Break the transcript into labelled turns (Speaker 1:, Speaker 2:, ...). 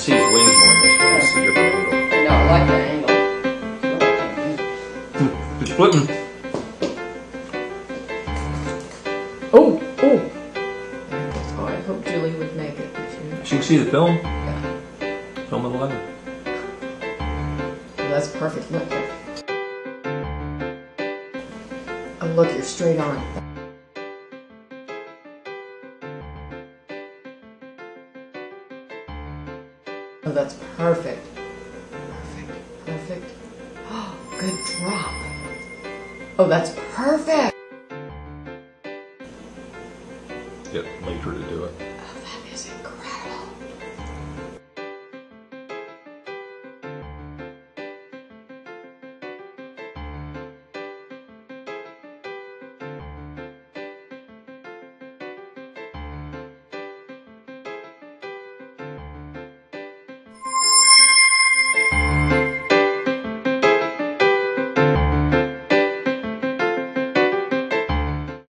Speaker 1: see his wings more in this one. This is a different angle.
Speaker 2: No, I like the angle.
Speaker 1: He's splitting.
Speaker 2: Oh, oh. Oh, I hope Julie would make it.
Speaker 1: She can see the film.
Speaker 2: Yeah.
Speaker 1: Film of 11.
Speaker 2: Oh, that's perfect. Look here. Oh, look, you're straight on. Oh, that's perfect. Perfect. Perfect. Oh, good drop. Oh, that's perfect.
Speaker 1: Yep.